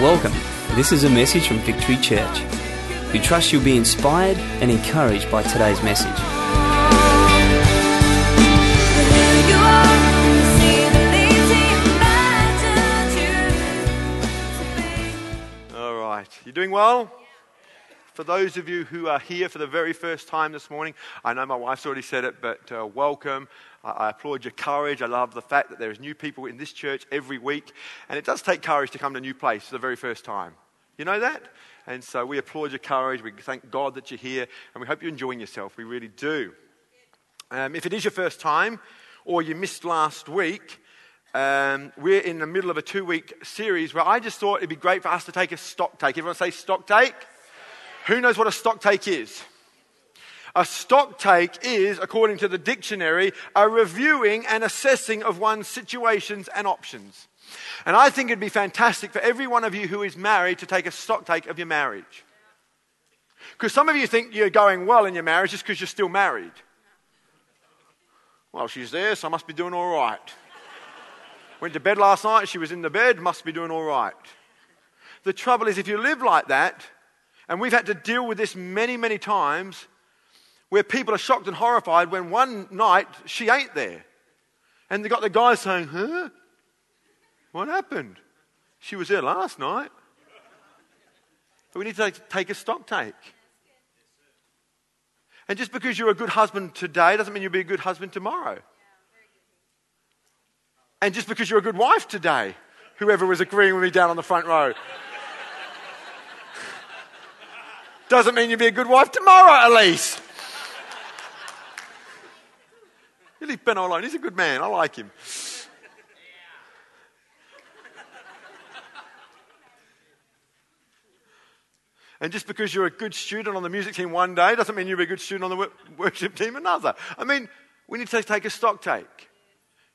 Welcome. This is a message from Victory Church. We trust you'll be inspired and encouraged by today's message. All right. You doing well? For those of you who are here for the very first time this morning, I know my wife's already said it, but uh, welcome. I, applaud your courage. I love the fact that there's new people in this church every week. And it does take courage to come to a new place for the very first time. You know that? And so we applaud your courage. We thank God that you're here. And we hope you're enjoying yourself. We really do. Um, if it is your first time or you missed last week, um, we're in the middle of a two week series where I just thought it'd be great for us to take a stock take. Everyone say stock take? Who knows what a stock take is? A stock take is, according to the dictionary, a reviewing and assessing of one's situations and options. And I think it'd be fantastic for every one of you who is married to take a stock take of your marriage. Because some of you think you're going well in your marriage just because you're still married. Well, she's there, so I must be doing all right. Went to bed last night, she was in the bed, must be doing all right. The trouble is, if you live like that, and we've had to deal with this many, many times, where people are shocked and horrified when one night she ain't there. And they got the guy saying, Huh? What happened? She was there last night. But we need to take, a stock take. And just because you're a good husband today doesn't mean you'll be a good husband tomorrow. And just because you're a good wife today, whoever was agreeing with me down on the front row, doesn't mean you'll be a good wife tomorrow, at least. You leave Ben alone. He's a good man. I like him. And just because you're a good student on the music team one day doesn't mean you're a good student on the worship team another. I mean, we need to take a stock take.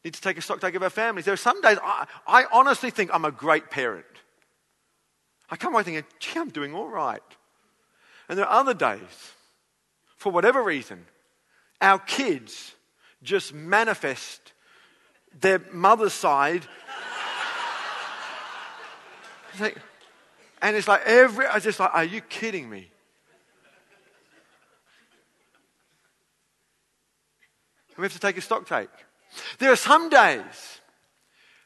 We need to take a stock take of our families. There are some days I, I honestly think I'm a great parent. I come away thinking, gee, I'm doing all right. And there are other days, for whatever reason, our kids just manifest their mother's side. and it's like every, I just like, are you kidding me? We have to take a stock take. There are some days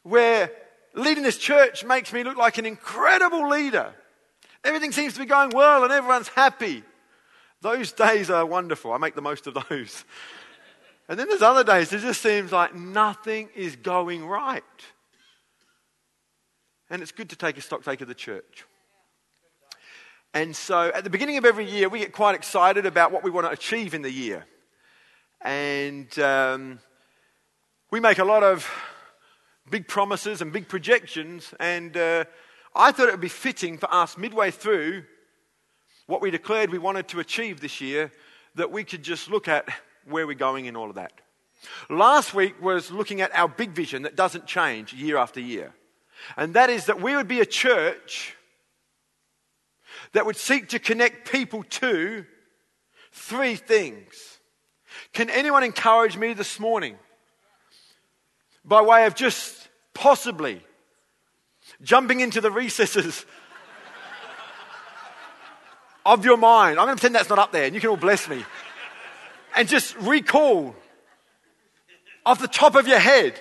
where leading this church makes me look like an incredible leader. Everything seems to be going well and everyone's happy. Those days are wonderful. I make the most of those. And then there's other days it just seems like nothing is going right. And it's good to take a stock take of the church. And so at the beginning of every year, we get quite excited about what we want to achieve in the year. And um, we make a lot of big promises and big projections. And uh, I thought it would be fitting for us, midway through what we declared we wanted to achieve this year, that we could just look at where we're going in all of that. Last week was looking at our big vision that doesn't change year after year. And that is that we would be a church that would seek to connect people to three things. Can anyone encourage me this morning by way of just possibly jumping into the recesses of your mind? I'm going to pretend that's not up there and you can all bless me and just recall off the top of your head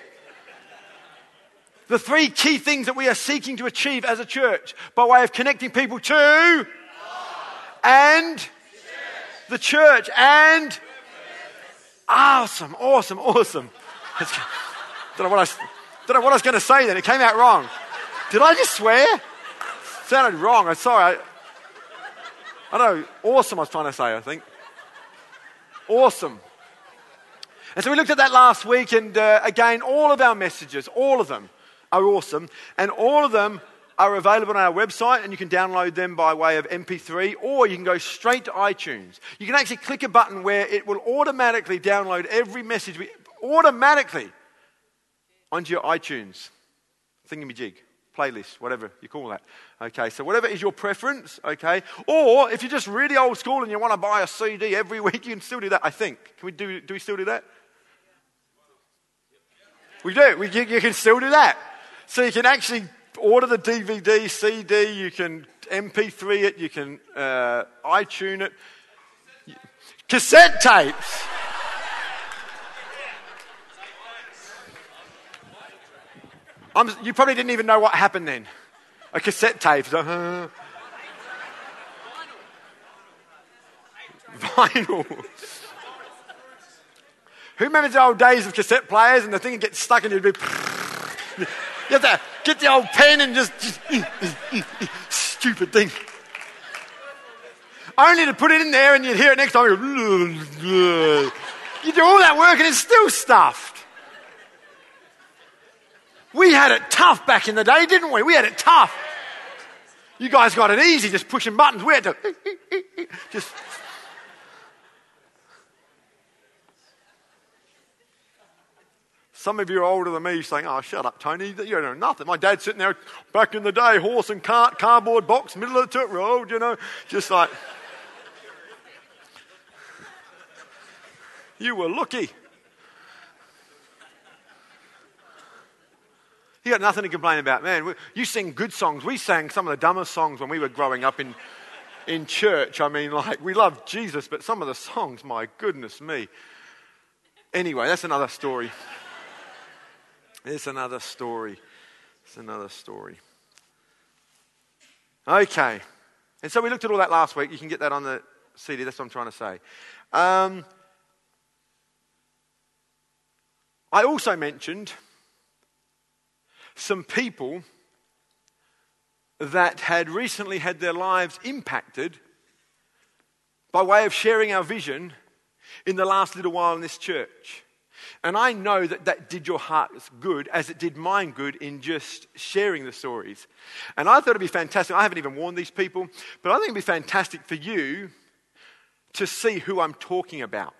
the three key things that we are seeking to achieve as a church by way of connecting people to and the church and awesome, awesome, awesome. don't know what I, don't know what I was going to say then. It came out wrong. Did I just swear? Sounded wrong. I'm sorry. I, I don't know. Awesome, I was trying to say, I think. Awesome. And so we looked at that last week, and uh, again, all of our messages, all of them, are awesome. And all of them are available on our website, and you can download them by way of MP3, or you can go straight to iTunes. You can actually click a button where it will automatically download every message, we, automatically, onto your iTunes thingamajig playlist, whatever you call that. Okay, so whatever is your preference, okay? Or if you're just really old school and you want to buy a CD every week, you can still do that, I think. Can we do, do we still do that? We do. We, you, you can still do that. So you can actually order the DVD, CD, you can MP3 it, you can uh, iTune it. Cassette tapes. I'm, you probably didn't even know what happened then. A cassette tape. Uh, vinyl. Who remembers the old days of cassette players and the thing would get stuck and you'd be. You have to get the old pen and just stupid thing. Only to put it in there and you'd hear it next time. You do all that work and it's still stuffed. We had it tough back in the day, didn't we? We had it tough. You guys got it easy just pushing buttons. We had to just. Some of you are older than me saying, Oh, shut up, Tony. You don't know nothing. My dad's sitting there back in the day, horse and cart, cardboard box, middle of the road, you know, just like. you were lucky. You got nothing to complain about, man. You sing good songs. We sang some of the dumbest songs when we were growing up in, in church. I mean, like, we love Jesus, but some of the songs, my goodness me. Anyway, that's another story. It's another story. It's another story. Okay. And so we looked at all that last week. You can get that on the CD. That's what I'm trying to say. Um, I also mentioned some people that had recently had their lives impacted by way of sharing our vision in the last little while in this church. And I know that that did your heart good as it did mine good in just sharing the stories. And I thought it'd be fantastic. I haven't even warned these people, but I think it'd be fantastic for you to see who I'm talking about.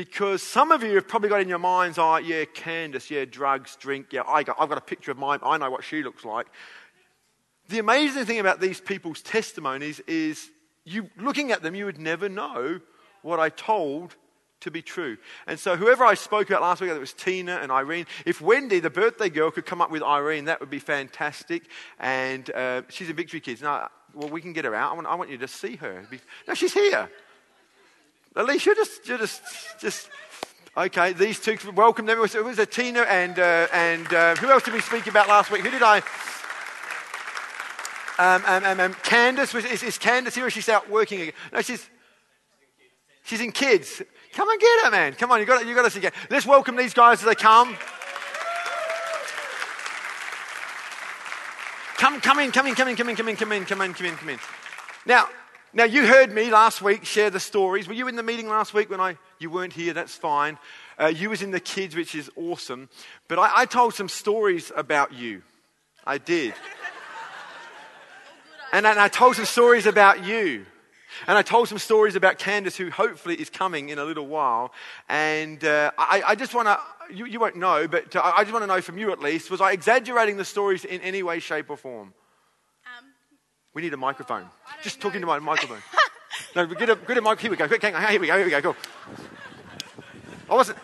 Because some of you have probably got in your minds, oh, yeah, Candace, yeah, drugs, drink, yeah, I got, I've got a picture of mine, I know what she looks like. The amazing thing about these people's testimonies is you looking at them, you would never know what I told to be true. And so, whoever I spoke about last week, it was Tina and Irene. If Wendy, the birthday girl, could come up with Irene, that would be fantastic. And uh, she's in Victory Kids. Now, well, we can get her out. I want, I want you to see her. No, she's here. Alicia, just, just, just. Okay, these two, welcome them. It was, a Tina and, uh, and uh, who else did we speak about last week? Who did I? Um, um, um, um Candace, is, is Candace here she's out working again? No, she's, she's in kids. Come and get her, man. Come on, you got you got to see. Let's welcome these guys as they come. Come, come in, come in, come in, come in, come in, come in, come in, come in, come in. Now, now, you heard me last week share the stories. Were you in the meeting last week when I, you weren't here? That's fine. Uh, you was in the kids, which is awesome. But I, I told some stories about you. I did. and, and I told some stories about you. And I told some stories about Candace, who hopefully is coming in a little while. And uh, I, I, just want to, you, you, won't know, but I just want to know from you at least, was I exaggerating the stories in any way, shape, or form? We need a microphone. Just know. talking to my microphone. no, get a, get a mic. Here we go. Quick, hang on. Here we go. Here we go. Go. I wasn't.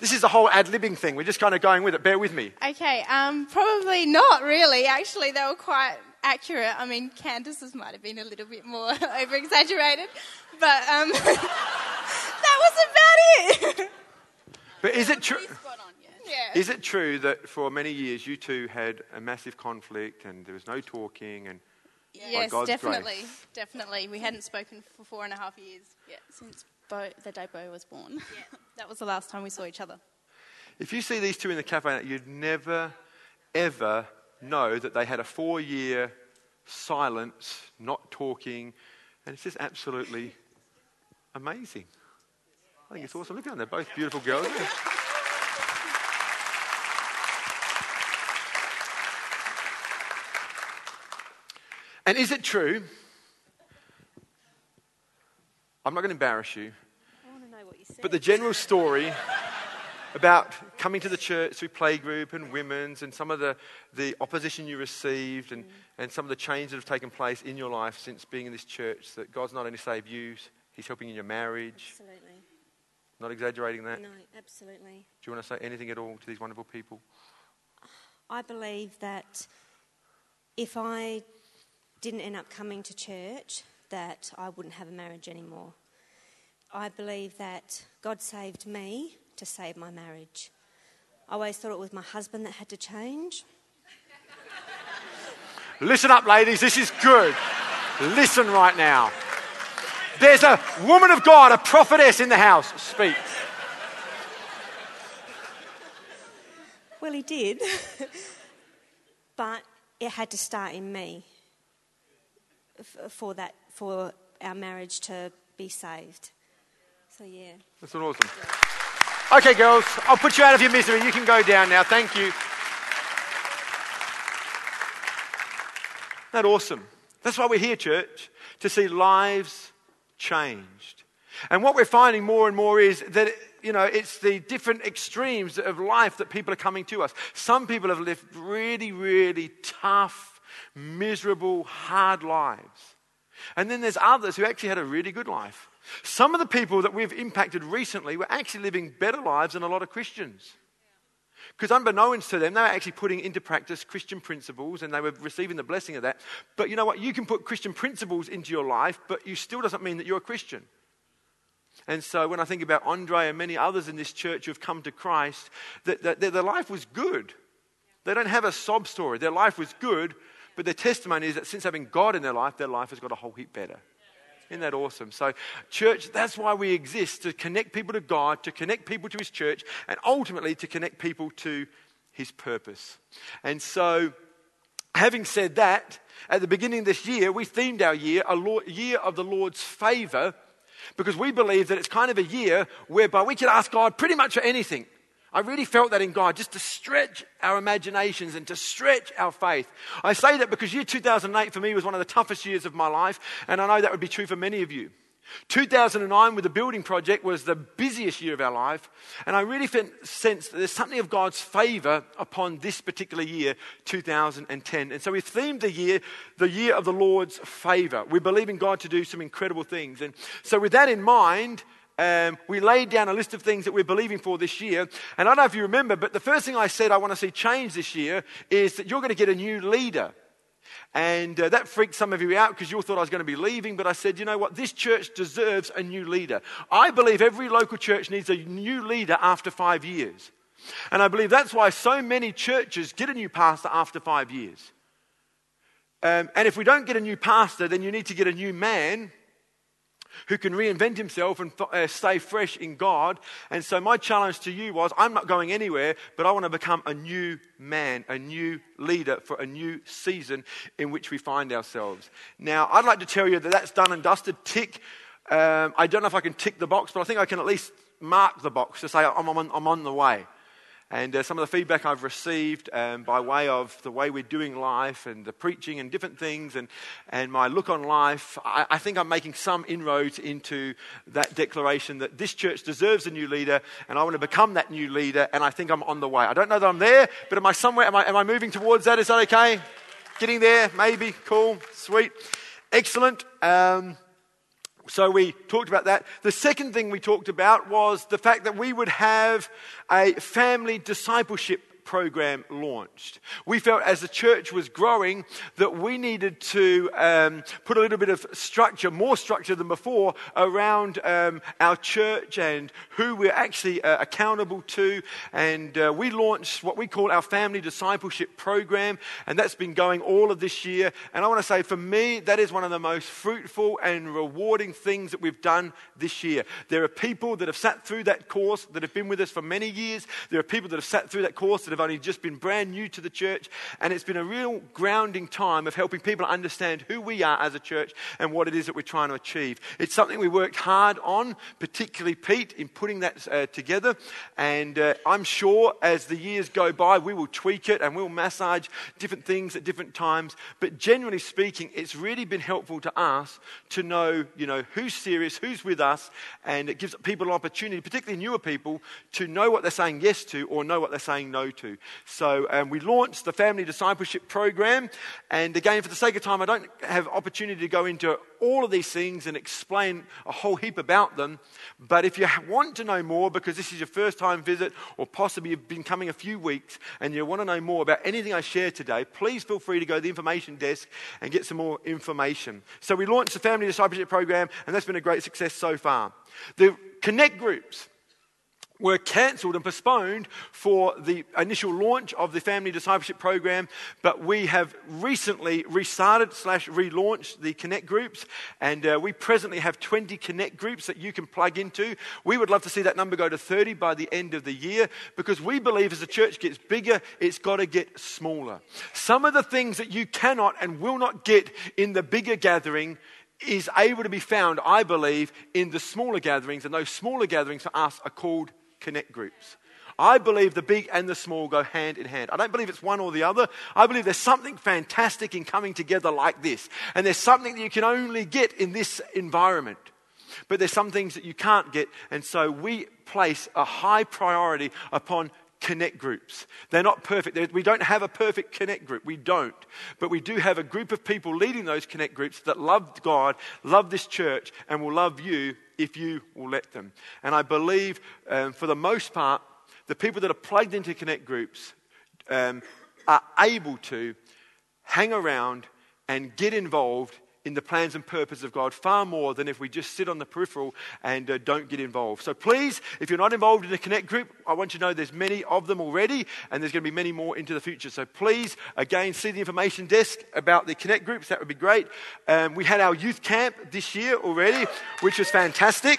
This is the whole ad libbing thing. We're just kind of going with it. Bear with me. Okay. Um, probably not really. Actually, they were quite accurate. I mean, Candace's might have been a little bit more over exaggerated, but um, that was about it. But is it true? Yeah. Is it true that for many years you two had a massive conflict and there was no talking and Yes, definitely, grace. definitely. We hadn't spoken for four and a half years. Yeah, since Bo, the day Bo was born. Yeah, that was the last time we saw each other. If you see these two in the cafe, you'd never, ever know that they had a four-year silence, not talking, and it's just absolutely amazing. I think yes. it's awesome. Look at them; they're both beautiful girls. And is it true? I'm not going to embarrass you. I want to know what you said. But the general story about coming to the church through playgroup and women's and some of the, the opposition you received and, mm. and some of the changes that have taken place in your life since being in this church, that God's not only saved you, He's helping in your marriage. Absolutely. Not exaggerating that? No, absolutely. Do you want to say anything at all to these wonderful people? I believe that if I didn't end up coming to church, that I wouldn't have a marriage anymore. I believe that God saved me to save my marriage. I always thought it was my husband that had to change. Listen up, ladies, this is good. Listen right now. There's a woman of God, a prophetess in the house. Speak. Well, he did. but it had to start in me for that for our marriage to be saved. So yeah. That's awesome. Okay, girls, I'll put you out of your misery. You can go down now. Thank you. That awesome. That's why we're here, church, to see lives changed. And what we're finding more and more is that you know, it's the different extremes of life that people are coming to us. Some people have lived really, really tough, miserable, hard lives. And then there's others who actually had a really good life. Some of the people that we've impacted recently were actually living better lives than a lot of Christians. Because unbeknownst to them, they were actually putting into practice Christian principles and they were receiving the blessing of that. But you know what? You can put Christian principles into your life, but you still doesn't mean that you're a Christian. And so when I think about Andre and many others in this church who have come to Christ, that, that, that their life was good. They don't have a sob story. Their life was good, but their testimony is that since having God in their life, their life has got a whole heap better. Isn't that awesome? So, church, that's why we exist to connect people to God, to connect people to His church, and ultimately to connect people to His purpose. And so, having said that, at the beginning of this year, we themed our year a year of the Lord's favor because we believe that it's kind of a year whereby we can ask God pretty much for anything. I really felt that in God, just to stretch our imaginations and to stretch our faith. I say that because year 2008 for me was one of the toughest years of my life, and I know that would be true for many of you. 2009 with the building project was the busiest year of our life, and I really sense that there's something of God's favor upon this particular year, 2010. And so we've themed the year, the year of the Lord's favor. We believe in God to do some incredible things. And so with that in mind, um, we laid down a list of things that we're believing for this year. And I don't know if you remember, but the first thing I said I want to see change this year is that you're going to get a new leader. And uh, that freaked some of you out because you all thought I was going to be leaving. But I said, you know what? This church deserves a new leader. I believe every local church needs a new leader after five years. And I believe that's why so many churches get a new pastor after five years. Um, and if we don't get a new pastor, then you need to get a new man who can reinvent himself and uh, stay fresh in God. And so, my challenge to you was I'm not going anywhere, but I want to become a new man, a new leader for a new season in which we find ourselves. Now, I'd like to tell you that that's done and dusted. Tick. Um, I don't know if I can tick the box, but I think I can at least mark the box to say I'm on, I'm on the way. And uh, some of the feedback I've received um, by way of the way we're doing life and the preaching and different things and, and my look on life, I, I, think I'm making some inroads into that declaration that this church deserves a new leader and I want to become that new leader and I think I'm on the way. I don't know that I'm there, but am I somewhere? Am I, am I moving towards that? Is that okay? Getting there? Maybe? Cool? Sweet? Excellent. Um, so we talked about that. The second thing we talked about was the fact that we would have a family discipleship program launched. We felt as the church was growing that we needed to um, put a little bit of structure, more structure than before, around um, our church and who we're actually uh, accountable to. And uh, we launched what we call our family discipleship program, and that's been going all of this year. And I want to say, for me, that is one of the most fruitful and rewarding things that we've done this year. There are people that have sat through that course that have been with us for many years. There are people that have sat through that course that have only just been brand new to the church, and it's been a real grounding time of helping people understand who we are as a church and what it is that we're trying to achieve. It's something we worked hard on, particularly Pete, in putting that uh, together, and uh, I'm sure as the years go by, we will tweak it and we'll massage different things at different times. But generally speaking, it's really been helpful to us to know, you know, who's serious, who's with us, and it gives people an opportunity, particularly newer people, to know what they're saying yes to or know what they're saying no to. So um, we launched the Family Discipleship Program. And again, for the sake of time, I don't have opportunity to go into all of these things and explain a whole heap about them. But if you want to know more, because this is your first time visit, or possibly you've been coming a few weeks and you want to know more about anything I share today, please feel free to go to the information desk and get some more information. So we launched the Family Discipleship Program, and that's been a great success so far. The Connect groups were cancelled and postponed for the initial launch of the family discipleship program but we have recently restarted slash relaunched the connect groups and uh, we presently have 20 connect groups that you can plug into. We would love to see that number go to 30 by the end of the year because we believe as the church gets bigger it's got to get smaller. Some of the things that you cannot and will not get in the bigger gathering is able to be found, I believe, in the smaller gatherings, and those smaller gatherings for us are called connect groups. I believe the big and the small go hand in hand. I don't believe it's one or the other. I believe there's something fantastic in coming together like this. And there's something that you can only get in this environment. But there's some things that you can't get. And so we place a high priority upon connect groups. They're not perfect. We don't have a perfect connect group. We don't. But we do have a group of people leading those connect groups that love God, love this church, and will love you if you will let them. And I believe, um, for the most part, the people that are plugged into connect groups um, are able to hang around and get involved in the plans and purpose of God far more than if we just sit on the peripheral and uh, don't get involved. So please, if you're not involved in a Connect group, I want you to know there's many of them already and there's going to be many more into the future. So please, again, see the information desk about the Connect groups. That would be great. Um, we had our youth camp this year already, which was fantastic.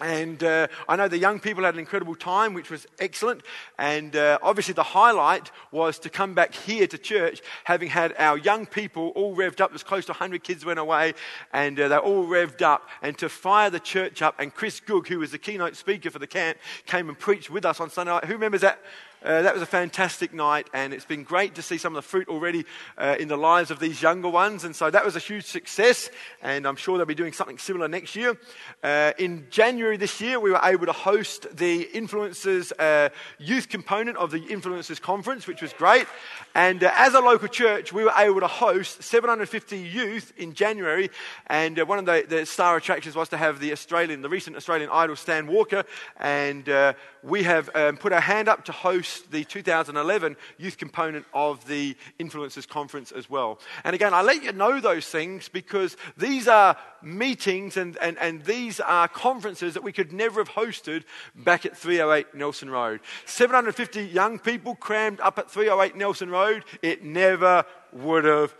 And uh, I know the young people had an incredible time, which was excellent. And uh, obviously, the highlight was to come back here to church, having had our young people all revved up. There's close to 100 kids went away, and uh, they're all revved up. And to fire the church up, and Chris Goog, who was the keynote speaker for the camp, came and preached with us on Sunday night. Who remembers that? Uh, that was a fantastic night, and it's been great to see some of the fruit already uh, in the lives of these younger ones. And so that was a huge success, and I'm sure they'll be doing something similar next year. Uh, in January this year, we were able to host the Influencers uh, youth component of the Influencers Conference, which was great. And uh, as a local church, we were able to host 750 youth in January. And uh, one of the, the, star attractions was to have the Australian, the recent Australian Idol, Stan Walker. And we have um, put our hand up to host the 2011 youth component of the Influencers Conference as well. And again, I let you know those things because these are meetings and, and, and these are conferences that we could never have hosted back at 308 Nelson Road. 750 young people crammed up at 308 Nelson Road, it never would have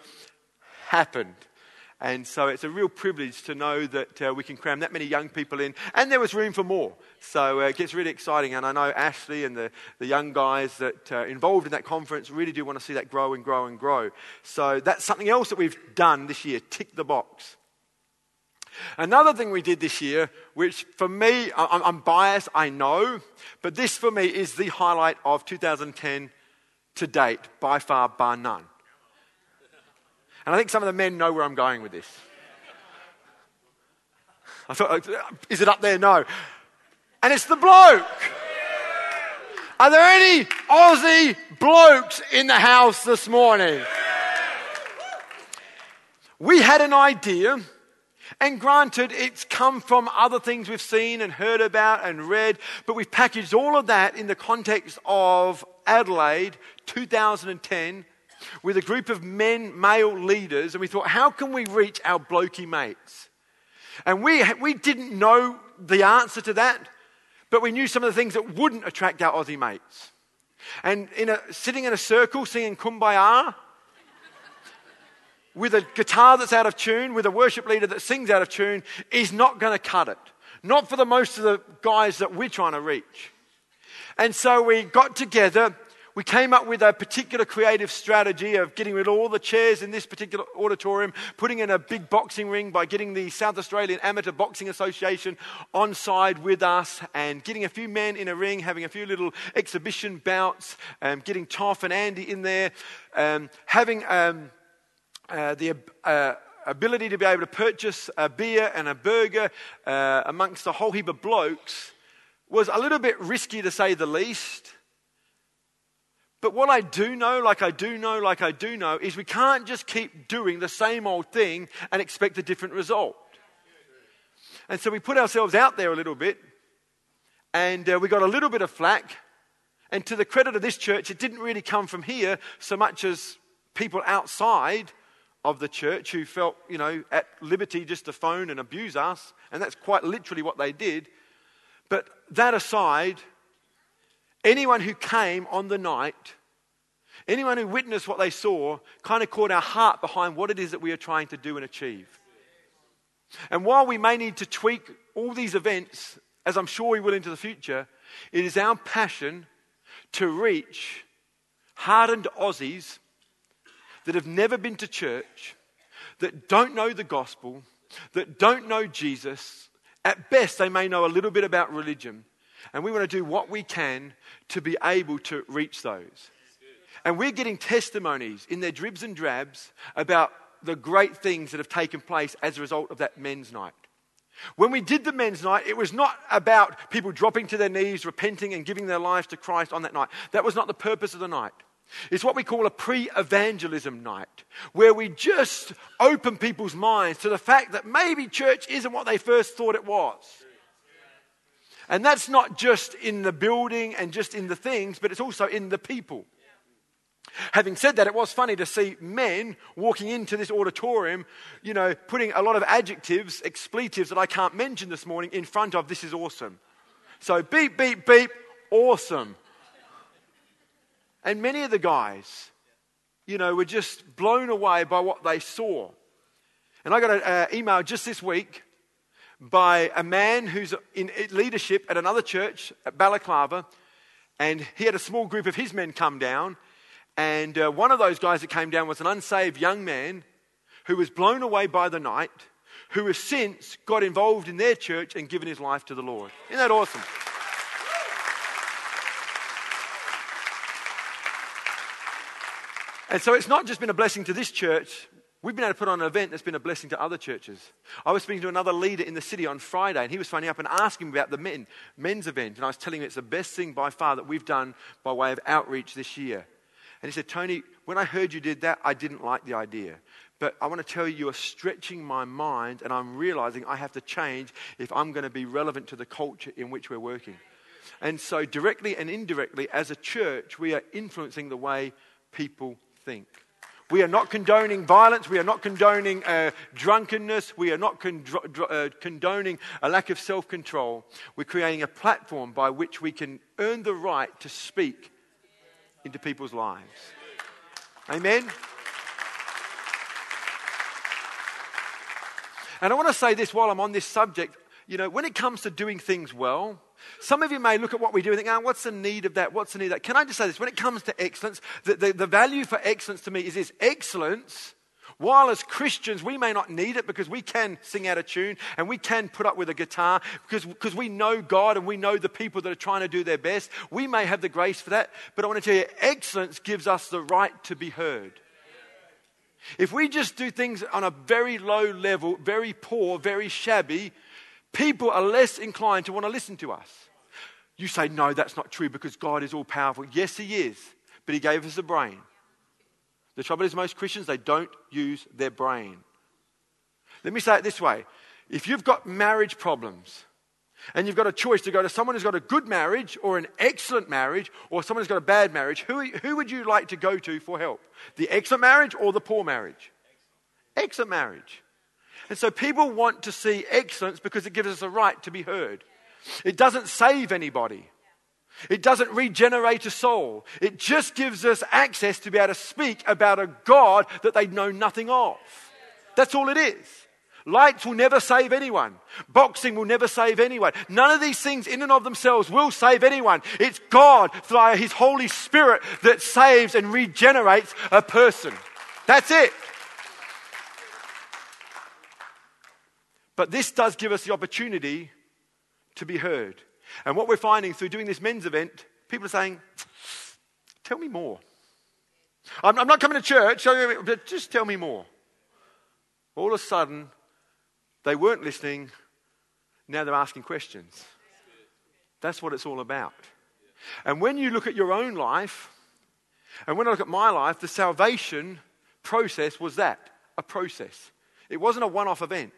happened. And so it's a real privilege to know that uh, we can cram that many young people in. And there was room for more. So uh, it gets really exciting. And I know Ashley and the, the young guys that uh, involved in that conference really do want to see that grow and grow and grow. So that's something else that we've done this year tick the box. Another thing we did this year, which for me, I'm, I'm biased, I know, but this for me is the highlight of 2010 to date, by far, bar none. And I think some of the men know where I'm going with this. I thought, uh, is it up there? No. And it's the bloke. Are there any Aussie blokes in the house this morning? We had an idea, and granted, it's come from other things we've seen and heard about and read, but we've packaged all of that in the context of Adelaide 2010 with a group of men, male leaders, and we thought, how can we reach our blokey mates? And we, we didn't know the answer to that, but we knew some of the things that wouldn't attract our Aussie mates. And in a, sitting in a circle singing Kumbaya, with a guitar that's out of tune, with a worship leader that sings out of tune, is not going to cut it. Not for the most of the guys that we're trying to reach. And so we got together we came up with a particular creative strategy of getting rid of all the chairs in this particular auditorium, putting in a big boxing ring by getting the South Australian Amateur Boxing Association on side with us and getting a few men in a ring, having a few little exhibition bouts, um, getting Toff and Andy in there, um, having um, uh, the uh, ability to be able to purchase a beer and a burger uh, amongst a whole heap of blokes was a little bit risky to say the least. But what I do know, like I do know, like I do know, is we can't just keep doing the same old thing and expect a different result. And so we put ourselves out there a little bit, and uh, we got a little bit of flack. And to the credit of this church, it didn't really come from here so much as people outside of the church who felt, you know, at liberty just to phone and abuse us. And that's quite literally what they did. But that aside, anyone who came on the night, anyone who witnessed what they saw, kind of caught our heart behind what it is that we are trying to do and achieve. And while we may need to tweak all these events, as I'm sure we will into the future, it is our passion to reach hardened Aussies that have never been to church, that don't know the gospel, that don't know Jesus. At best, they may know a little bit about religion. And we want to do what we can to be able to reach those. And we're getting testimonies in their dribs and drabs about the great things that have taken place as a result of that men's night. When we did the men's night, it was not about people dropping to their knees, repenting, and giving their lives to Christ on that night. That was not the purpose of the night. It's what we call a pre evangelism night, where we just open people's minds to the fact that maybe church isn't what they first thought it was. And that's not just in the building and just in the things, but it's also in the people. Having said that, it was funny to see men walking into this auditorium, you know, putting a lot of adjectives, expletives that I can't mention this morning in front of this is awesome. So beep, beep, beep, awesome. And many of the guys, you know, were just blown away by what they saw. And I got an uh, email just this week by a man who's in leadership at another church at Balaclava. And he had a small group of his men come down. And uh, one of those guys that came down was an unsaved young man who was blown away by the night, who has since got involved in their church and given his life to the Lord. Isn't that awesome? And so it's not just been a blessing to this church. We've been able to put on an event that's been a blessing to other churches. I was speaking to another leader in the city on Friday, and he was phoning up and asking about the men, men's event. And I was telling him it's the best thing by far that we've done by way of outreach this year. And he said, Tony, when I heard you did that, I didn't like the idea. But I want to tell you, you are stretching my mind, and I'm realizing I have to change if I'm going to be relevant to the culture in which we're working. And so, directly and indirectly, as a church, we are influencing the way people think. We are not condoning violence. We are not condoning uh, drunkenness. We are not uh, condoning a lack of self control. We're creating a platform by which we can earn the right to speak into people's lives. Amen? And I want to say this while I'm on this subject. You know, when it comes to doing things well, some of you may look at what we do and think, oh, what's the need of that? What's the need of that? Can I just say this? When it comes to excellence, the, the, the value for excellence to me is this excellence. While as Christians, we may not need it because we can sing out a tune and we can put up with a guitar because, because we know God and we know the people that are trying to do their best. We may have the grace for that, but I want to tell you, excellence gives us the right to be heard. If we just do things on a very low level, very poor, very shabby, people are less inclined to want to listen to us. You say, no, that's not true because God is all powerful. Yes, He is, but He gave us a brain. The trouble is, most Christians, they don't use their brain. Let me say it this way if you've got marriage problems, and you've got a choice to go to someone who's got a good marriage or an excellent marriage or someone who's got a bad marriage, who, who would you like to go to for help? The excellent marriage or the poor marriage? Excellent, marriage. And so people want to see excellence because it gives us a right to be heard. It doesn't save anybody. It doesn't regenerate a soul. It just gives us access to be able to speak about a God that they know nothing of. That's all it is. Lights will never save anyone. Boxing will never save anyone. None of these things in and of themselves will save anyone. It's God via His Holy Spirit that saves and regenerates a person. That's it. But this does give us the opportunity to be heard. And what we're finding through doing this men's event, people are saying, Tell me more. I'm, I'm not coming to church, but just tell me more. All of a sudden, they weren't listening, now they're asking questions. That's what it's all about. And when you look at your own life, And when I look at my life, the salvation process was that a process. It wasn't a one off event.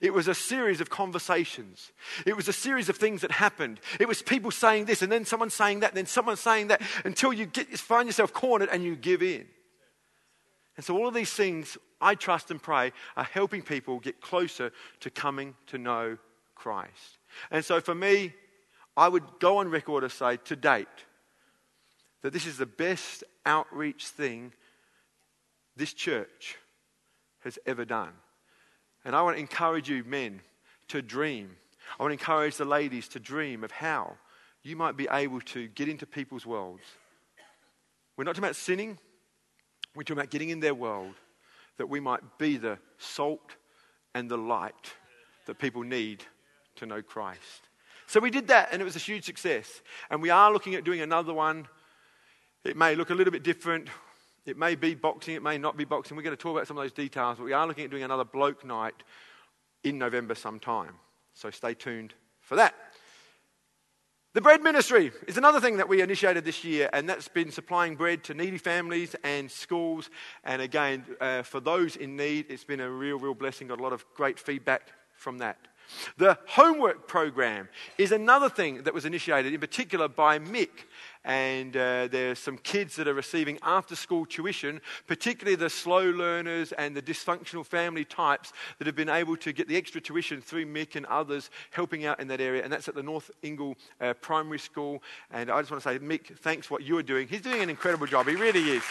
It was a series of conversations. It was a series of things that happened. It was people saying this and then someone saying that, and then someone saying that until you get, find yourself cornered and you give in. And so, all of these things, I trust and pray, are helping people get closer to coming to know Christ. And so, for me, I would go on record to say to date that this is the best outreach thing this church has ever done. And I want to encourage you, men, to dream. I want to encourage the ladies to dream of how you might be able to get into people's worlds. We're not talking about sinning, we're talking about getting in their world that we might be the salt and the light that people need to know Christ. So we did that, and it was a huge success. And we are looking at doing another one. It may look a little bit different. It may be boxing, it may not be boxing. We're going to talk about some of those details, but we are looking at doing another bloke night in November sometime. So stay tuned for that. The bread ministry is another thing that we initiated this year, and that's been supplying bread to needy families and schools. And again, uh, for those in need, it's been a real, real blessing. Got a lot of great feedback from that. The homework program is another thing that was initiated, in particular by Mick. And uh, there's some kids that are receiving after school tuition, particularly the slow learners and the dysfunctional family types that have been able to get the extra tuition through Mick and others helping out in that area. And that's at the North Ingle uh, Primary School. And I just want to say, Mick, thanks for what you're doing. He's doing an incredible job. He really is.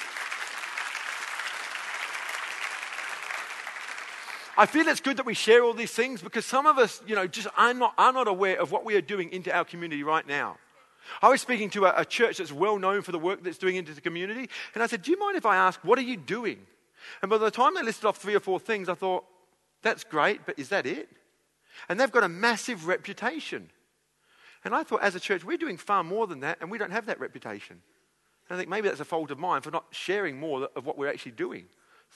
I feel it's good that we share all these things because some of us, you know, just are not, are not aware of what we are doing into our community right now. I was speaking to a, a church that's well known for the work that's doing into the community, and I said, Do you mind if I ask, what are you doing? And by the time they listed off three or four things, I thought, That's great, but is that it? And they've got a massive reputation. And I thought, as a church, we're doing far more than that, and we don't have that reputation. And I think maybe that's a fault of mine for not sharing more of what we're actually doing.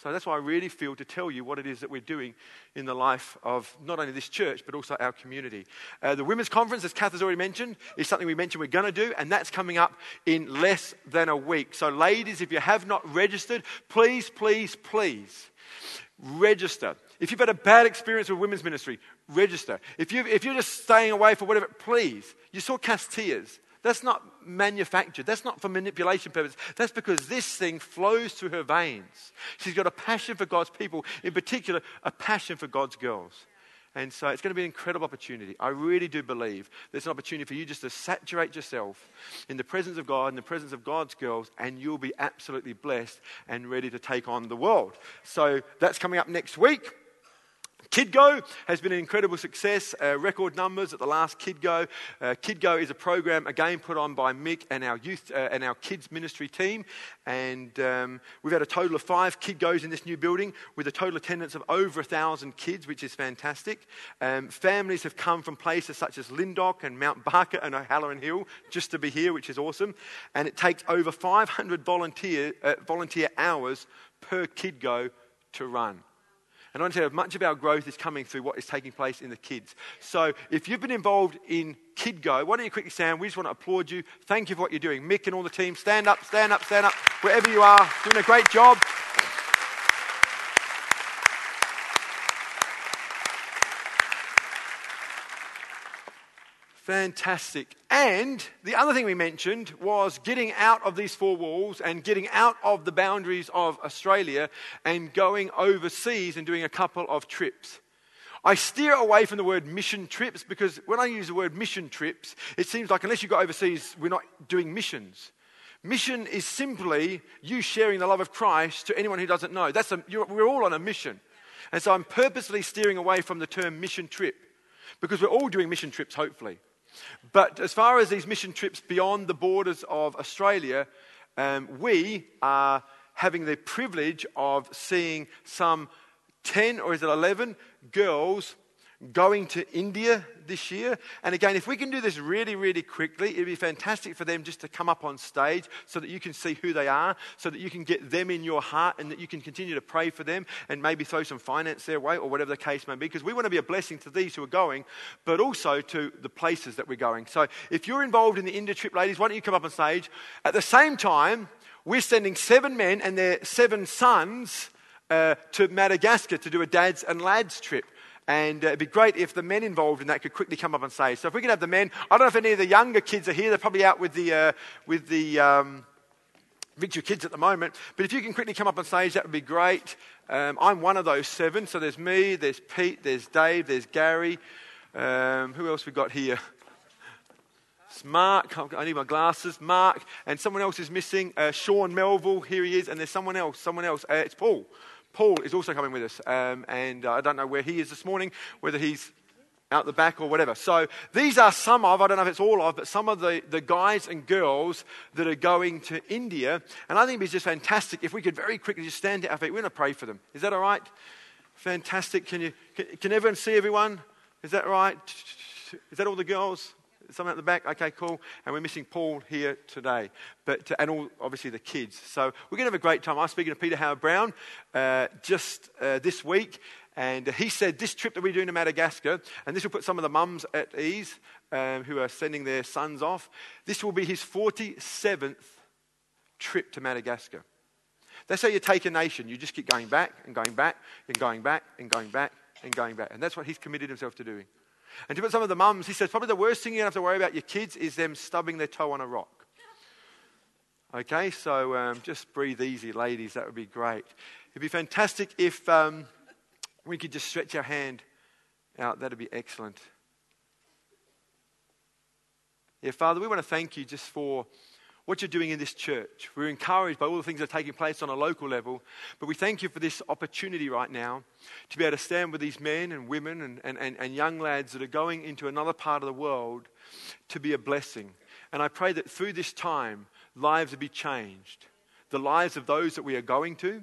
So that's why I really feel to tell you what it is that we're doing in the life of not only this church, but also our community. Uh, the women's conference, as Kath has already mentioned, is something we mentioned we're going to do, and that's coming up in less than a week. So, ladies, if you have not registered, please, please, please register. If you've had a bad experience with women's ministry, register. If, you if you're just staying away for whatever, please. You saw tears. That's not manufactured. That's not for manipulation purposes. That's because this thing flows through her veins. She's got a passion for God's people, in particular, a passion for God's girls. And so it's going to be an incredible opportunity. I really do believe there's an opportunity for you just to saturate yourself in the presence of God, in the presence of God's girls, and you'll be absolutely blessed and ready to take on the world. So that's coming up next week. KidGo has been an incredible success, uh, record numbers at the last KidGo. Uh, KidGo is a program again put on by Mick and our youth uh, and our kids ministry team, and um, we've had a total of five KidGos in this new building with a total attendance of over a thousand kids, which is fantastic. Um, families have come from places such as Lyndoch and Mount Barker and O'Halloran Hill just to be here, which is awesome. And it takes over 500 volunteer uh, volunteer hours per KidGo to run. And I want to tell you, much of our growth is coming through what is taking place in the kids. So if you've been involved in KidGo, why don't you quickly stand? We just want to applaud you. Thank you for what you're doing. Mick and all the team, stand up, stand up, stand up. Wherever you are, doing a great job. Fantastic. And the other thing we mentioned was getting out of these four walls and getting out of the boundaries of Australia and going overseas and doing a couple of trips. I steer away from the word mission trips because when I use the word mission trips, it seems like unless you go overseas, we're not doing missions. Mission is simply you sharing the love of Christ to anyone who doesn't know. That's a, we're all on a mission. And so I'm purposely steering away from the term mission trip because we're all doing mission trips, hopefully. But as far as these mission trips beyond the borders of Australia, um, we are having the privilege of seeing some 10 or is it 11 girls going to India this year. And again, if we can do this really, really quickly, it'd be fantastic for them just to come up on stage so that you can see who they are, so that you can get them in your heart and that you can continue to pray for them and maybe throw some finance their way or whatever the case may be. Because we want to be a blessing to these who are going, but also to the places that we're going. So if you're involved in the India trip, ladies, why don't you come up on stage? At the same time, we're sending seven men and their seven sons uh, to Madagascar to do a dads and lads trip. And uh, it'd be great if the men involved in that could quickly come up and say. So if we can have the men, I don't know if any of the younger kids are here. They're probably out with the uh, with the um, Victory kids at the moment. But if you can quickly come up on stage, that would be great. Um, I'm one of those seven. So there's me, there's Pete, there's Dave, there's Gary. Um, who else we got here? It's Mark. I need my glasses. Mark. And someone else is missing. Uh, Sean Melville. Here he is. And there's someone else. Someone else. Uh, it's Paul. Paul is also coming with us. Um, and uh, I don't know where he is this morning, whether he's out the back or whatever. So these are some of, I don't know if it's all of, but some of the, the guys and girls that are going to India. And I think it'd be just fantastic if we could very quickly just stand at our feet. We're going to pray for them. Is that all right? Fantastic. Can, you, can, can everyone see everyone? Is that right? Is that all the girls? Someone at the back? Okay, cool. And we're missing Paul here today. But, and all, obviously the kids. So we're going to have a great time. I was speaking to Peter Howard Brown uh, just uh, this week. And he said, This trip that we're doing to Madagascar, and this will put some of the mums at ease um, who are sending their sons off, this will be his 47th trip to Madagascar. That's how you take a nation. You just keep going back and going back and going back and going back and going back. And that's what he's committed himself to doing. And to put some of the mums, he says, probably the worst thing you have to worry about your kids is them stubbing their toe on a rock. Okay, so um, just breathe easy, ladies. That would be great. It'd be fantastic if um, we could just stretch our hand out. That'd be excellent. Yeah, Father, we want to thank you just for what you're doing in this church. We're encouraged by all the things that are taking place on a local level, but we thank you for this opportunity right now to be able to stand with these men and women and, and, and, and young lads that are going into another part of the world to be a blessing. And I pray that through this time, lives will be changed. The lives of those that we are going to,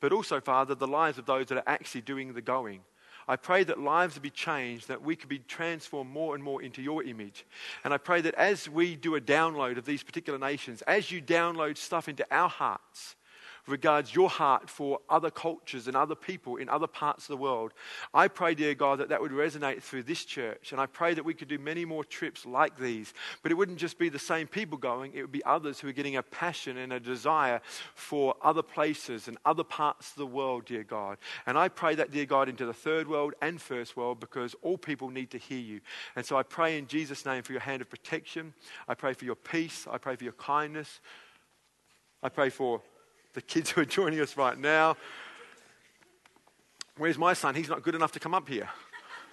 but also, Father, the lives of those that are actually doing the going. I pray that lives be changed, that we could be transformed more and more into your image. And I pray that as we do a download of these particular nations, as you download stuff into our hearts, regards your heart for other cultures and other people in other parts of the world. I pray, dear God, that that would resonate through this church. And I pray that we could do many more trips like these. But it wouldn't just be the same people going, it would be others who are getting a passion and a desire for other places and other parts of the world, dear God. And I pray that, dear God, into the third world and first world because all people need to hear you. And so I pray in Jesus' name for your hand of protection. I pray for your peace. I pray for your kindness. I pray for the kids who are joining us right now. Where's my son? He's not good enough to come up here.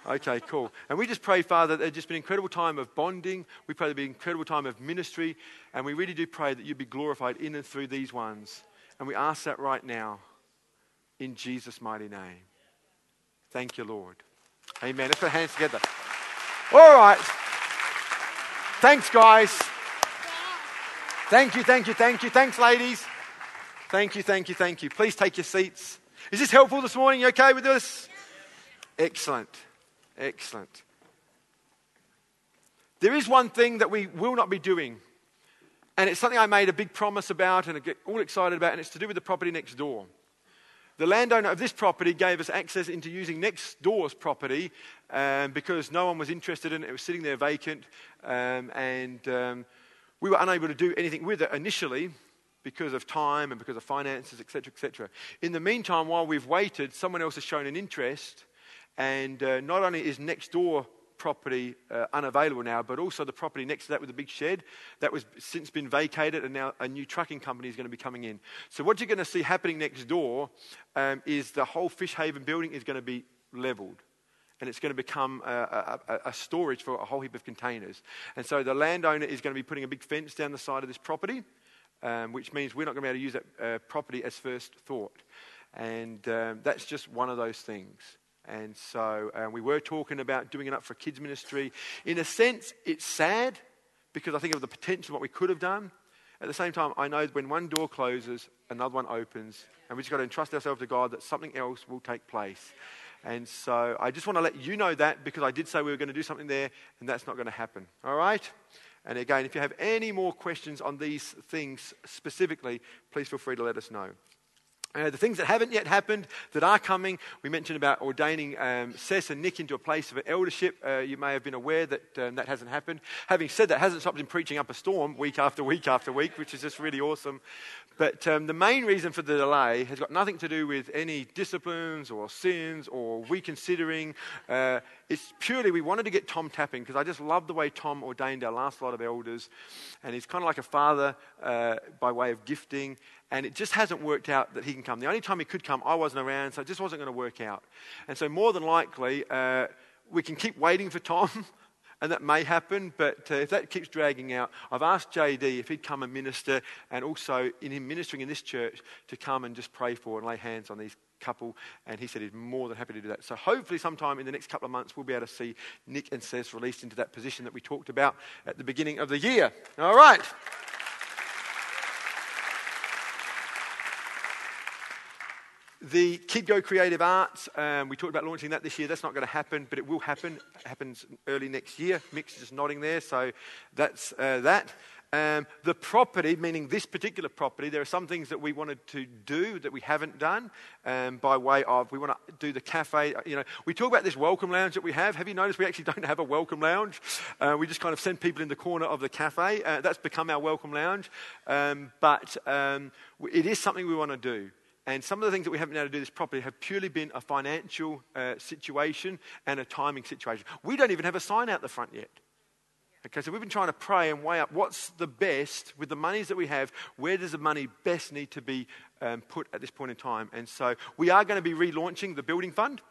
Okay, cool. And we just pray, Father, that there's just been an incredible time of bonding. We pray there'll be an incredible time of ministry. And we really do pray that you'd be glorified in and through these ones. And we ask that right now in Jesus' mighty name. Thank you, Lord. Amen. Let's put our hands together. All right. Thanks, guys. Thank you, thank you, thank you. Thanks, ladies. Thank you, thank you, thank you. Please take your seats. Is this helpful this morning? You okay with this? Excellent. Excellent. There is one thing that we will not be doing, and it's something I made a big promise about and I get all excited about, and it's to do with the property next door. The landowner of this property gave us access into using next door's property um, because no one was interested in it. It was sitting there vacant, um, and um, we were unable to do anything with it initially because of time and because of finances, etc., etc. In the meantime, while we've waited, someone else has shown an interest, and uh, not only is next door property uh, unavailable now, but also the property next to that with the big shed that was since been vacated, and now a new trucking company is going to be coming in. So what you're going to see happening next door um, is the whole Fish Haven building is going to be leveled and it's going to become a, a, a, storage for a whole heap of containers. And so the landowner is going to be putting a big fence down the side of this property, um, which means we're not going to be able to use that uh, property as first thought. And um, that's just one of those things. And so uh, we were talking about doing it up for kids' ministry. In a sense, it's sad because I think of the potential of what we could have done. At the same time, I know when one door closes, another one opens. And we just got to entrust ourselves to God that something else will take place. And so I just want to let you know that because I did say we were going to do something there, and that's not going to happen. All right? And again, if you have any more questions on these things specifically, please feel free to let us know. Uh, the things that haven't yet happened that are coming, we mentioned about ordaining um, Cess and Nick into a place of eldership. Uh, you may have been aware that um, that hasn't happened. Having said that, hasn't stopped him preaching up a storm week after week after week, which is just really awesome. But um, the main reason for the delay has got nothing to do with any disciplines or sins or reconsidering. Uh, it's purely we wanted to get Tom tapping because I just love the way Tom ordained our last lot of elders. And he's kind of like a father uh, by way of gifting. And it just hasn't worked out that he can come. The only time he could come, I wasn't around, so it just wasn't going to work out. And so, more than likely, uh, we can keep waiting for Tom. and that may happen, but uh, if that keeps dragging out, I've asked JD if he'd come and minister, and also in him ministering in this church, to come and just pray for and lay hands on these couple, and he said he's more than happy to do that. So hopefully, sometime in the next couple of months, we'll be able to see Nick and Cess released into that position that we talked about at the beginning of the year. All right. The Kid Go Creative Arts, um, we talked about launching that this year. That's not going to happen, but it will happen. It happens early next year. Mick's just nodding there, so that's uh, that. Um, the property, meaning this particular property, there are some things that we wanted to do that we haven't done um, by way of we want to do the cafe. You know, we talk about this welcome lounge that we have. Have you noticed we actually don't have a welcome lounge? Uh, we just kind of send people in the corner of the cafe. Uh, that's become our welcome lounge. Um, but um, it is something we want to do. And some of the things that we haven't been able to do this properly have purely been a financial uh, situation and a timing situation. We don't even have a sign out the front yet. Okay, so we've been trying to pray and weigh up what's the best with the monies that we have, where does the money best need to be um, put at this point in time? And so we are going to be relaunching the building fund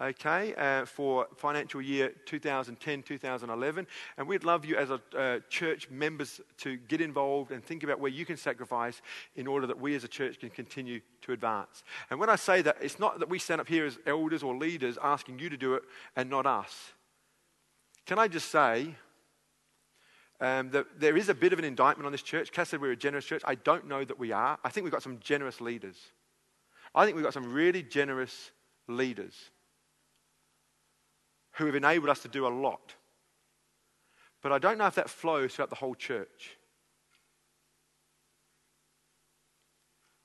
okay, uh, for financial year 2010 2011. And we'd love you as a uh, church members to get involved and think about where you can sacrifice in order that we as a church can continue to advance. And when I say that, it's not that we stand up here as elders or leaders asking you to do it and not us. Can I just say, um, that there is a bit of an indictment on this church. Cass said we're a generous church. I don't know that we are. I think we've got some generous leaders. I think we've got some really generous leaders who have enabled us to do a lot. But I don't know if that flows throughout the whole church.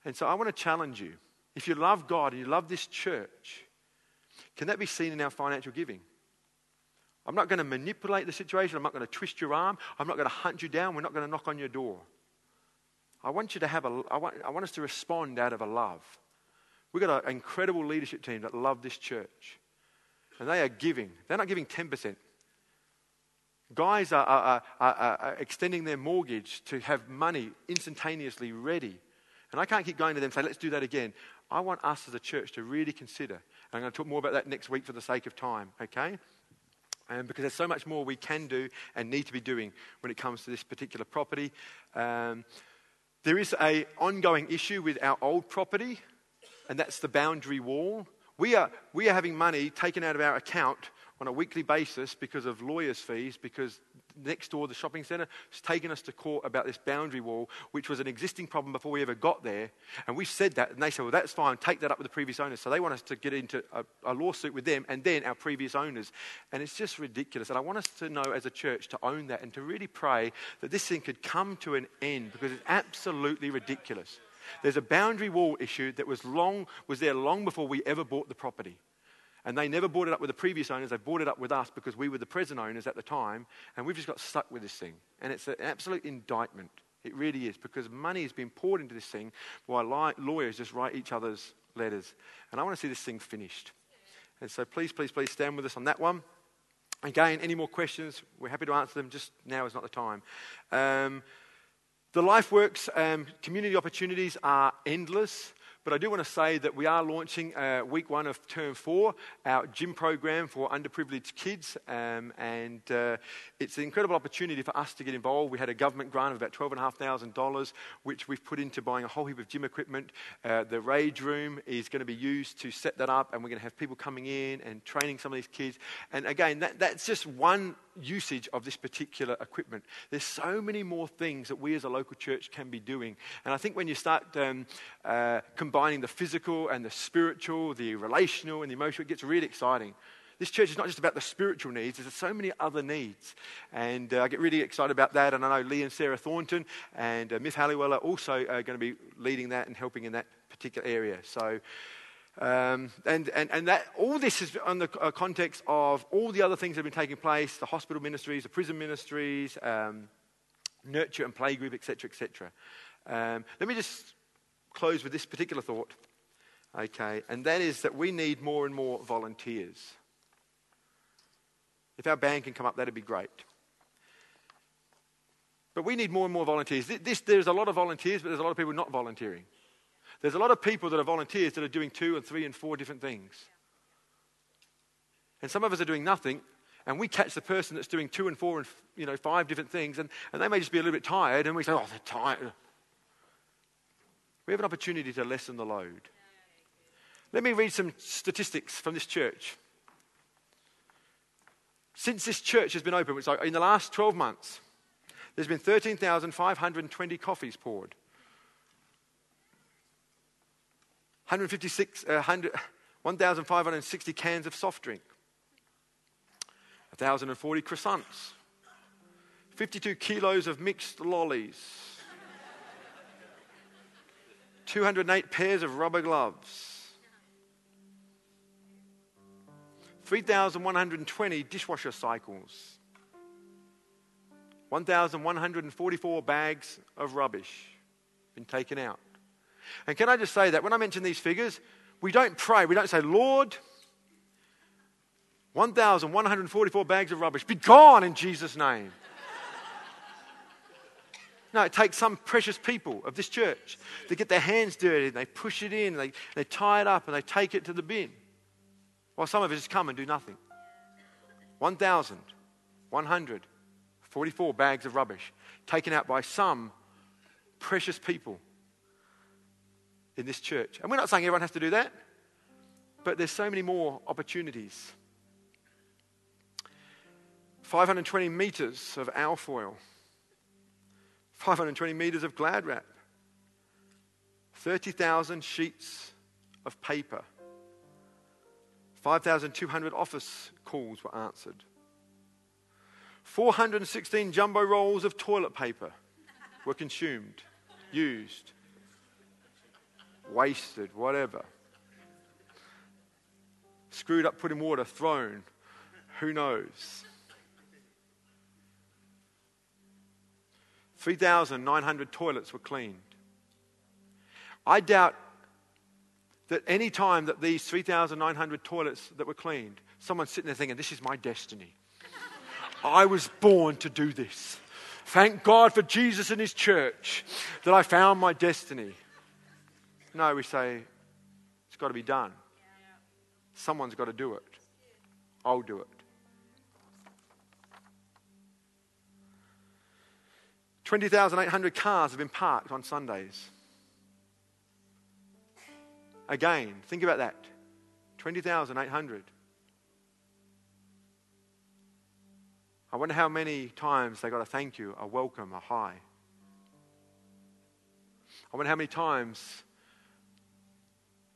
And so I want to challenge you. If you love God and you love this church, can that be seen in our financial giving? I'm not going to manipulate the situation. I'm not going to twist your arm. I'm not going to hunt you down. We're not going to knock on your door. I want you to have a, I want, I want us to respond out of a love. We've got an incredible leadership team that love this church and they are giving. They're not giving 10%. Guys are, are, are, are, extending their mortgage to have money instantaneously ready. And I can't keep going to them and say, let's do that again. I want us as a church to really consider. And I'm going to talk more about that next week for the sake of time, okay? Um, because there's so much more we can do and need to be doing when it comes to this particular property. Um, there is an ongoing issue with our old property, and that's the boundary wall. We are, we are having money taken out of our account on a weekly basis because of lawyers' fees, because next door, the shopping centre, has taken us to court about this boundary wall, which was an existing problem before we ever got there. And we said that, and they said, well, that's fine, take that up with the previous owners. So they want us to get into a, a lawsuit with them and then our previous owners. And it's just ridiculous. And I want us to know as a church to own that and to really pray that this thing could come to an end because it's absolutely ridiculous. There's a boundary wall issue that was, long, was there long before we ever bought the property. And they never bought it up with the previous owners, they bought it up with us because we were the present owners at the time, and we've just got stuck with this thing. And it's an absolute indictment. It really is, because money has been poured into this thing while lawyers just write each other's letters. And I want to see this thing finished. And so please, please, please stand with us on that one. Again, any more questions? We're happy to answer them. Just now is not the time. Um, the LifeWorks um, community opportunities are endless. But I do want to say that we are launching uh, week one of term four, our gym program for underprivileged kids. Um, and uh, it's an incredible opportunity for us to get involved. We had a government grant of about $12,500, which we've put into buying a whole heap of gym equipment. Uh, the rage room is going to be used to set that up, and we're going to have people coming in and training some of these kids. And again, that, that's just one usage of this particular equipment. There's so many more things that we as a local church can be doing. And I think when you start um, uh, combining the physical and the spiritual, the relational and the emotional, it gets really exciting. this church is not just about the spiritual needs, there's so many other needs. And uh, I get really excited about that. And I know Lee and Sarah Thornton and uh, Miff Halliwell are also uh, going to be leading that and helping in that particular area. So, um, and, and, and that, all this is on the uh, context of all the other things that have been taking place the hospital ministries, the prison ministries, um, nurture and playgroup, etc., etc. Um, let me just close with this particular thought, okay, and that is that we need more and more volunteers. If our band can come up, that'd be great. But we need more and more volunteers. This, there's a lot of volunteers, but there's a lot of people not volunteering. There's a lot of people that are volunteers that are doing two and three and four different things. And some of us are doing nothing, and we catch the person that's doing two and four and you know, five different things, and, and they may just be a little bit tired, and we say, oh, they're tired. We have an opportunity to lessen the load. Let me read some statistics from this church. Since this church has been open, which in the last 12 months, there's been 13,520 coffees poured. 156, uh, 1,560 cans of soft drink, 1,040 croissants, 52 kilos of mixed lollies, 208 pairs of rubber gloves, 3,120 dishwasher cycles, 1,144 bags of rubbish been taken out. And can I just say that when I mention these figures, we don't pray. We don't say, Lord, 1,144 bags of rubbish, be gone in Jesus' name. No, it takes some precious people of this church to get their hands dirty and they push it in, they, they tie it up and they take it to the bin. While some of us just come and do nothing. 1,144 bags of rubbish taken out by some precious people in this church. And we're not saying everyone has to do that, but there's so many more opportunities. 520 meters of alfoil, 520 meters of glad wrap, 30,000 sheets of paper, 5,200 office calls were answered, 416 jumbo rolls of toilet paper were consumed, used wasted, whatever. Screwed up, put in water, thrown. Who knows? 3,900 toilets were cleaned. I doubt that any time that these 3,900 toilets that were cleaned, someone's sitting there thinking, This is my destiny. I was born to do this. Thank God for Jesus and His church that I found my destiny. No, we say, it's got to be done. Someone's got to do it. I'll do it. Twenty thousand eight hundred cars have been parked on Sundays. Again, think about that. Twenty thousand eight hundred. I wonder how many times they got a thank you, a welcome, a hi. I wonder how many times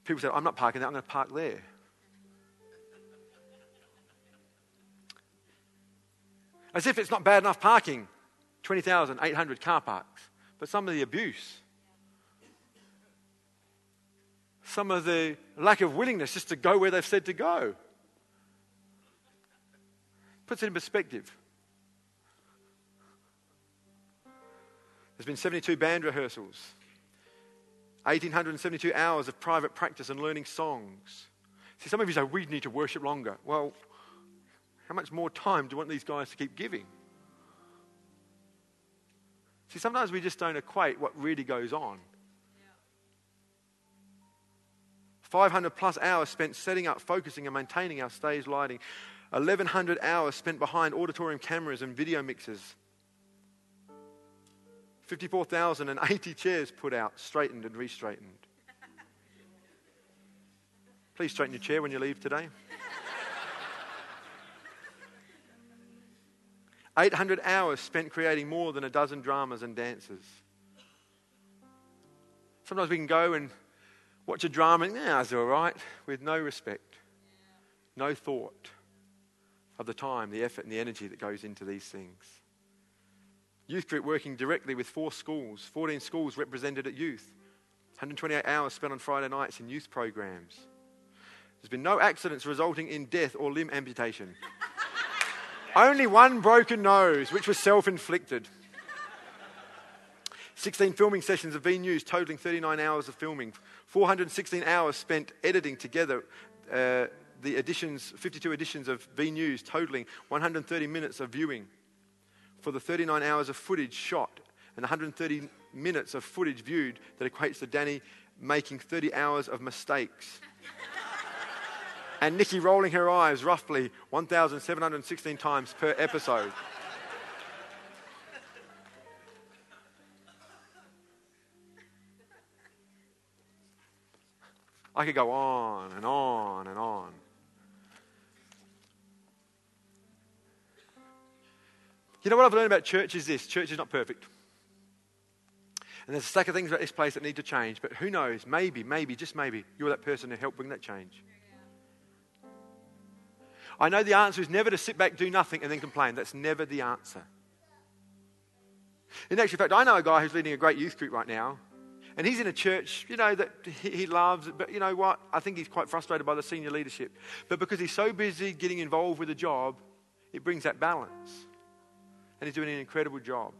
People said, I'm not parking there, I'm going to park there. As if it's not bad enough parking 20,800 car parks, but some of the abuse, some of the lack of willingness just to go where they've said to go. Puts it in perspective. There's been 72 band rehearsals. 1,872 hours of private practice and learning songs. See, some of you say, we need to worship longer. Well, how much more time do you want these guys to keep giving? See, sometimes we just don't equate what really goes on. 500 plus hours spent setting up, focusing, and maintaining our stage lighting. 1,100 hours spent behind auditorium cameras and video mixers. 54,080 chairs put out, straightened and re straightened. Please straighten your chair when you leave today. 800 hours spent creating more than a dozen dramas and dances. Sometimes we can go and watch a drama and, yeah, it's all right, with no respect, no thought, of the time, the effort, and the energy that goes into these things. Youth group working directly with four schools, 14 schools represented at youth, 128 hours spent on Friday nights in youth programs. There's been no accidents resulting in death or limb amputation. Only one broken nose, which was self inflicted. 16 filming sessions of V News, totaling 39 hours of filming. 416 hours spent editing together uh, the editions, 52 editions of V News, totaling 130 minutes of viewing. For the 39 hours of footage shot and 130 minutes of footage viewed, that equates to Danny making 30 hours of mistakes. And Nikki rolling her eyes roughly 1,716 times per episode. I could go on and on and on. You know what I've learned about church is this church is not perfect. And there's a stack of things about this place that need to change, but who knows? Maybe, maybe, just maybe, you're that person to help bring that change. I know the answer is never to sit back, do nothing, and then complain. That's never the answer. In actual fact, I know a guy who's leading a great youth group right now, and he's in a church, you know, that he loves, but you know what? I think he's quite frustrated by the senior leadership. But because he's so busy getting involved with the job, it brings that balance. And he's doing an incredible job.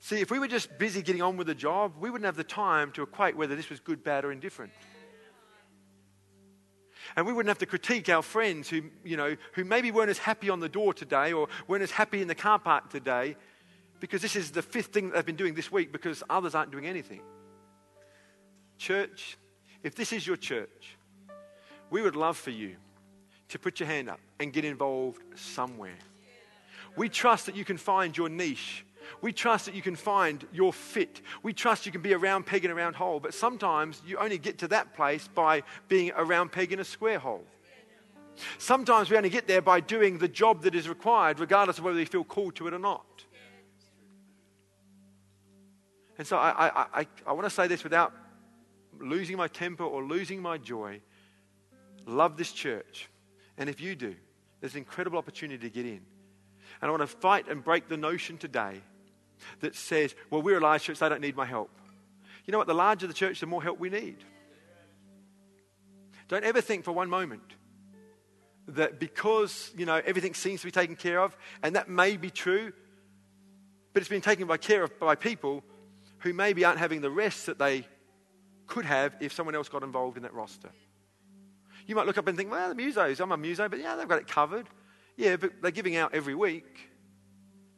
See, if we were just busy getting on with the job, we wouldn't have the time to equate whether this was good, bad, or indifferent. And we wouldn't have to critique our friends who, you know, who maybe weren't as happy on the door today or weren't as happy in the car park today because this is the fifth thing that they've been doing this week because others aren't doing anything. Church, if this is your church, we would love for you to put your hand up and get involved somewhere. We trust that you can find your niche. We trust that you can find your fit. We trust you can be around peg and around hole. But sometimes you only get to that place by being around peg in a square hole. Sometimes we only get there by doing the job that is required, regardless of whether you feel called to it or not. And so I, I, I, I want to say this without losing my temper or losing my joy. Love this church. And if you do, there's an incredible opportunity to get in. And I want to fight and break the notion today that says, well, we're a large church, they don't need my help. You know what? The larger the church, the more help we need. Don't ever think for one moment that because, you know, everything seems to be taken care of, and that may be true, but it's been taken by care of by people who maybe aren't having the rest that they could have if someone else got involved in that roster. You might look up and think, well, the musos, I'm a muso, but yeah, they've got it covered. Yeah, but they're giving out every week.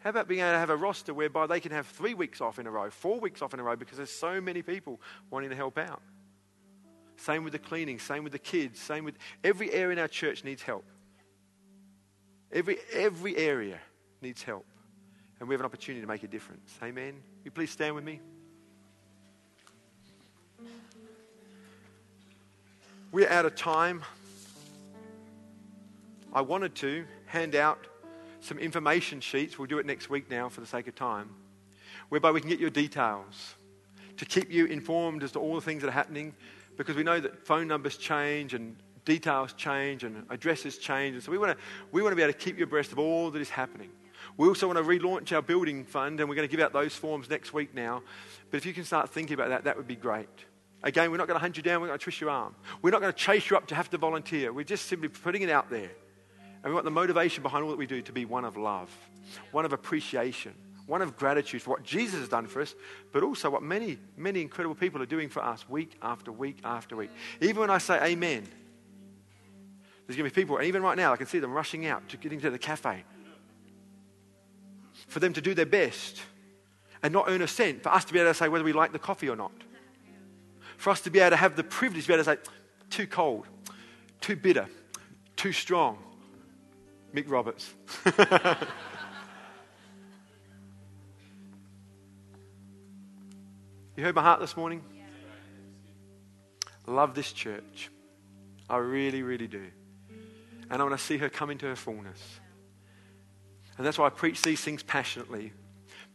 How about being able to have a roster whereby they can have three weeks off in a row, four weeks off in a row, because there's so many people wanting to help out? Same with the cleaning, same with the kids, same with every area in our church needs help. Every, every area needs help. And we have an opportunity to make a difference. Amen. Will you please stand with me? We're out of time. I wanted to hand out some information sheets. We'll do it next week now for the sake of time, whereby we can get your details to keep you informed as to all the things that are happening because we know that phone numbers change and details change and addresses change. And so we want to, we want to be able to keep you abreast of all that is happening. We also want to relaunch our building fund, and we're going to give out those forms next week now. But if you can start thinking about that, that would be great. Again, we're not going to hunt you down, we're not going to twist your arm. We're not going to chase you up to have to volunteer. We're just simply putting it out there. And we want the motivation behind all that we do to be one of love, one of appreciation, one of gratitude for what Jesus has done for us, but also what many, many incredible people are doing for us week after week after week. Even when I say amen, there's going to be people, and even right now, I can see them rushing out to getting to the cafe for them to do their best and not earn a cent, for us to be able to say whether we like the coffee or not. For us to be able to have the privilege to be able to say, too cold, too bitter, too strong. Mick Roberts. you heard my heart this morning? Love this church. I really, really do. And I want to see her come into her fullness. And that's why I preach these things passionately,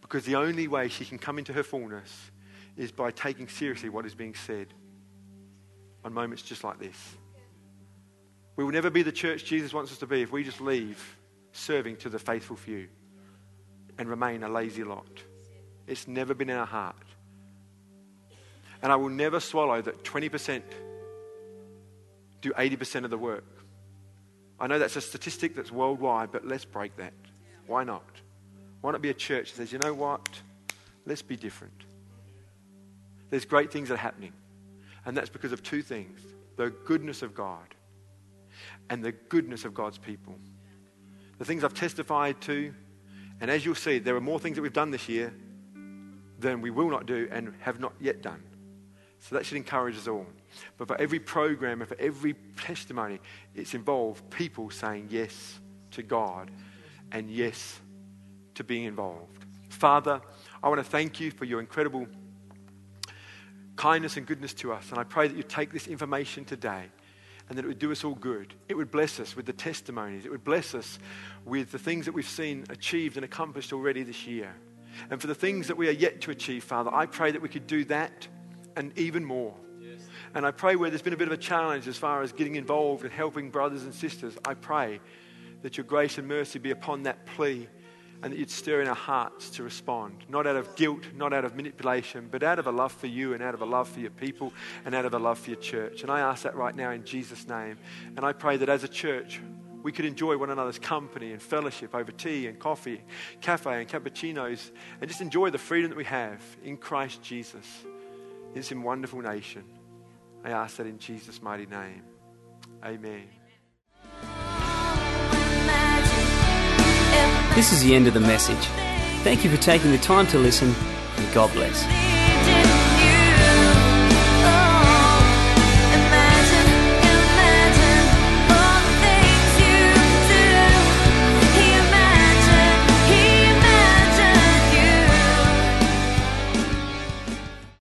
because the only way she can come into her fullness is by taking seriously what is being said on moments just like this. We will never be the church Jesus wants us to be if we just leave serving to the faithful few and remain a lazy lot. It's never been in our heart. And I will never swallow that 20% do 80% of the work. I know that's a statistic that's worldwide, but let's break that. Why not? Why not be a church that says, you know what? Let's be different. There's great things that are happening. And that's because of two things the goodness of God and the goodness of God's people. The things I've testified to, and as you'll see, there are more things that we've done this year than we will not do and have not yet done. So that should encourage us all. But for every program and for every testimony, it's involved people saying yes to God and yes to being involved. Father, I want to thank you for your incredible kindness and goodness to us. And I pray that you take this information today and that it would do us all good. It would bless us with the testimonies. It would bless us with the things that we've seen achieved and accomplished already this year. And for the things that we are yet to achieve, Father, I pray that we could do that and even more. And I pray where there's been a bit of a challenge as far as getting involved and helping brothers and sisters, I pray that your grace and mercy be upon that plea and that you'd stir in our hearts to respond, not out of guilt, not out of manipulation, but out of a love for you and out of a love for your people and out of a love for your church. And I ask that right now in Jesus' name. And I pray that as a church, we could enjoy one another's company and fellowship over tea and coffee, cafe and cappuccinos, and just enjoy the freedom that we have in Christ Jesus. It's in wonderful nation. I ask that in Jesus' mighty name. Amen. This is the end of the message. Thank you for taking the time to listen, and God bless.